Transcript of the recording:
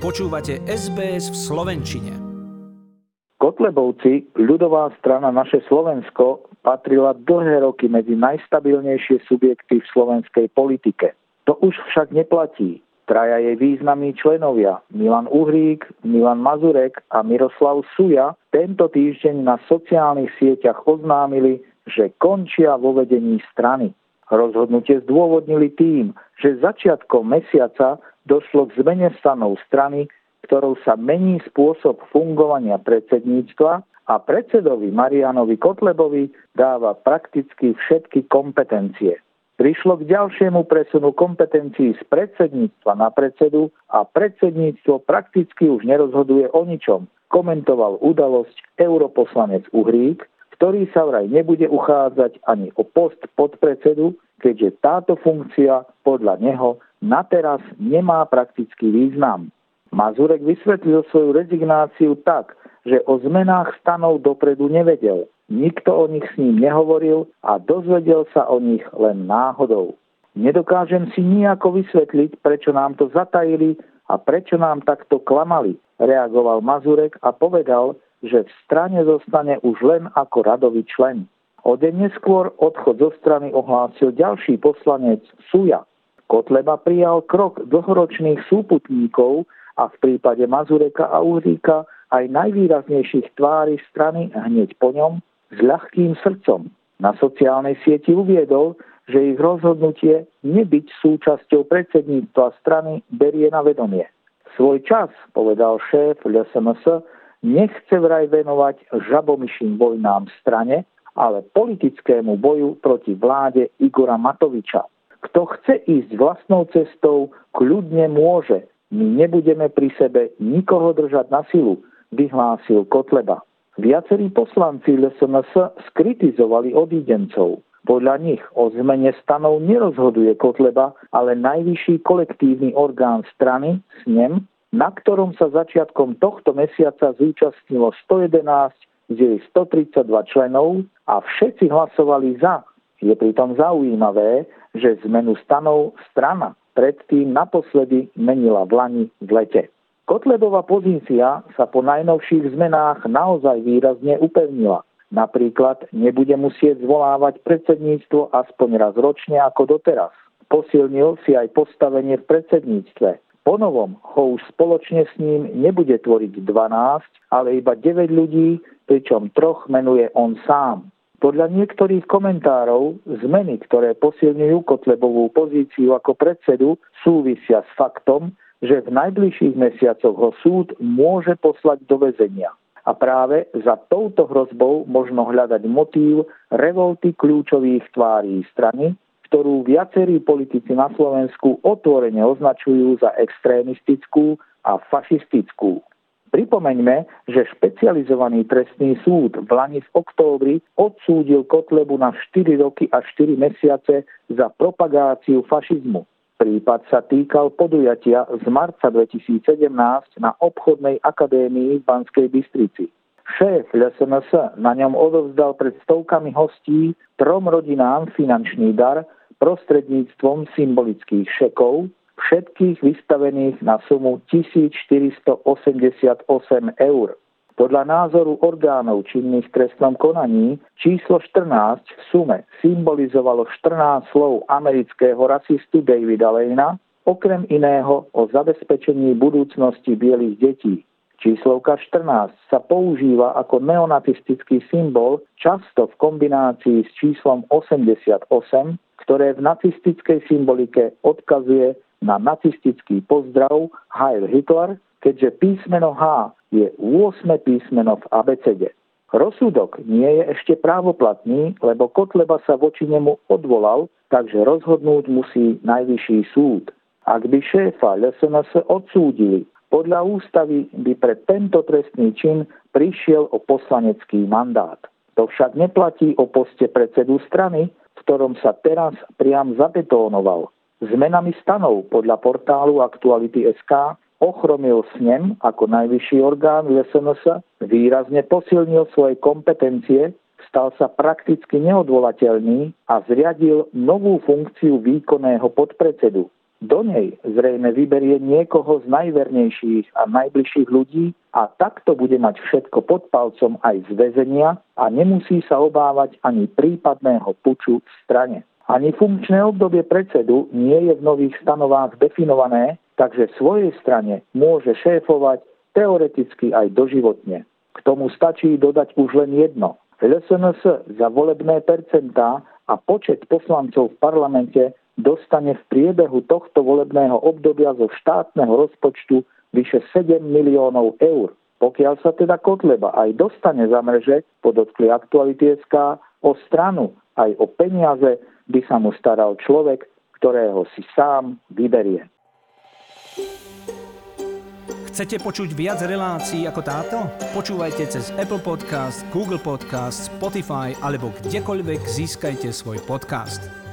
Počúvate SBS v Slovenčine. Kotlebovci, ľudová strana Naše Slovensko, patrila dlhé roky medzi najstabilnejšie subjekty v slovenskej politike. To už však neplatí. Traja jej významní členovia Milan Uhrík, Milan Mazurek a Miroslav Suja tento týždeň na sociálnych sieťach oznámili, že končia vo vedení strany. Rozhodnutie zdôvodnili tým, že začiatkom mesiaca došlo k zmene stanov strany, ktorou sa mení spôsob fungovania predsedníctva a predsedovi Marianovi Kotlebovi dáva prakticky všetky kompetencie. Prišlo k ďalšiemu presunu kompetencií z predsedníctva na predsedu a predsedníctvo prakticky už nerozhoduje o ničom, komentoval udalosť europoslanec Uhrík, ktorý sa vraj nebude uchádzať ani o post podpredsedu, keďže táto funkcia podľa neho na teraz nemá praktický význam. Mazurek vysvetlil svoju rezignáciu tak, že o zmenách stanov dopredu nevedel. Nikto o nich s ním nehovoril a dozvedel sa o nich len náhodou. Nedokážem si nejako vysvetliť, prečo nám to zatajili a prečo nám takto klamali, reagoval Mazurek a povedal, že v strane zostane už len ako radový člen. O deň neskôr odchod zo strany ohlásil ďalší poslanec Suja. Kotleba prijal krok dlhoročných súputníkov a v prípade Mazureka a Uhríka aj najvýraznejších tvári strany hneď po ňom s ľahkým srdcom. Na sociálnej sieti uviedol, že ich rozhodnutie nebyť súčasťou predsedníctva strany berie na vedomie. Svoj čas, povedal šéf LSMS, nechce vraj venovať žabomyším vojnám v strane, ale politickému boju proti vláde Igora Matoviča. Kto chce ísť vlastnou cestou, kľudne môže. My nebudeme pri sebe nikoho držať na silu, vyhlásil Kotleba. Viacerí poslanci LSNS skritizovali odídencov. Podľa nich o zmene stanov nerozhoduje Kotleba, ale najvyšší kolektívny orgán strany, SNEM, na ktorom sa začiatkom tohto mesiaca zúčastnilo 111 z jej 132 členov a všetci hlasovali za. Je pritom zaujímavé, že zmenu stanov strana predtým naposledy menila v Lani v lete. Kotlebová pozícia sa po najnovších zmenách naozaj výrazne upevnila. Napríklad nebude musieť zvolávať predsedníctvo aspoň raz ročne ako doteraz. Posilnil si aj postavenie v predsedníctve. Ponovom ho už spoločne s ním nebude tvoriť 12, ale iba 9 ľudí, pričom troch menuje on sám. Podľa niektorých komentárov zmeny, ktoré posilňujú Kotlebovú pozíciu ako predsedu, súvisia s faktom, že v najbližších mesiacoch ho súd môže poslať do väzenia. A práve za touto hrozbou možno hľadať motív revolty kľúčových tvárí strany, ktorú viacerí politici na Slovensku otvorene označujú za extrémistickú a fašistickú. Pripomeňme, že špecializovaný trestný súd v Lani v októbri odsúdil Kotlebu na 4 roky a 4 mesiace za propagáciu fašizmu. Prípad sa týkal podujatia z marca 2017 na obchodnej akadémii v Banskej Bystrici. Šéf LSNS na ňom odovzdal pred stovkami hostí trom rodinám finančný dar prostredníctvom symbolických šekov, všetkých vystavených na sumu 1488 eur. Podľa názoru orgánov činných v trestnom konaní číslo 14 v sume symbolizovalo 14 slov amerického rasistu Davida Lejna, okrem iného o zabezpečení budúcnosti bielých detí. Číslovka 14 sa používa ako neonacistický symbol často v kombinácii s číslom 88, ktoré v nacistickej symbolike odkazuje na nacistický pozdrav Heil Hitler, keďže písmeno H je 8 písmeno v abecede. Rozsudok nie je ešte právoplatný, lebo Kotleba sa voči nemu odvolal, takže rozhodnúť musí najvyšší súd. Ak by šéfa LSNS odsúdili, podľa ústavy by pre tento trestný čin prišiel o poslanecký mandát. To však neplatí o poste predsedu strany, ktorom sa teraz priam zabetónoval. Zmenami stanov podľa portálu Aktuality.sk ochromil snem ako najvyšší orgán SNS, výrazne posilnil svoje kompetencie, stal sa prakticky neodvolateľný a zriadil novú funkciu výkonného podpredsedu. Do nej zrejme vyberie niekoho z najvernejších a najbližších ľudí a takto bude mať všetko pod palcom aj z väzenia a nemusí sa obávať ani prípadného puču v strane. Ani funkčné obdobie predsedu nie je v nových stanovách definované, takže svojej strane môže šéfovať teoreticky aj doživotne. K tomu stačí dodať už len jedno. LSNS za volebné percentá a počet poslancov v parlamente dostane v priebehu tohto volebného obdobia zo štátneho rozpočtu vyše 7 miliónov eur. Pokiaľ sa teda Kotleba aj dostane za mreže, podotkli aktuality SK, o stranu aj o peniaze by sa mu staral človek, ktorého si sám vyberie. Chcete počuť viac relácií ako táto? Počúvajte cez Apple Podcast, Google Podcast, Spotify alebo kdekoľvek získajte svoj podcast.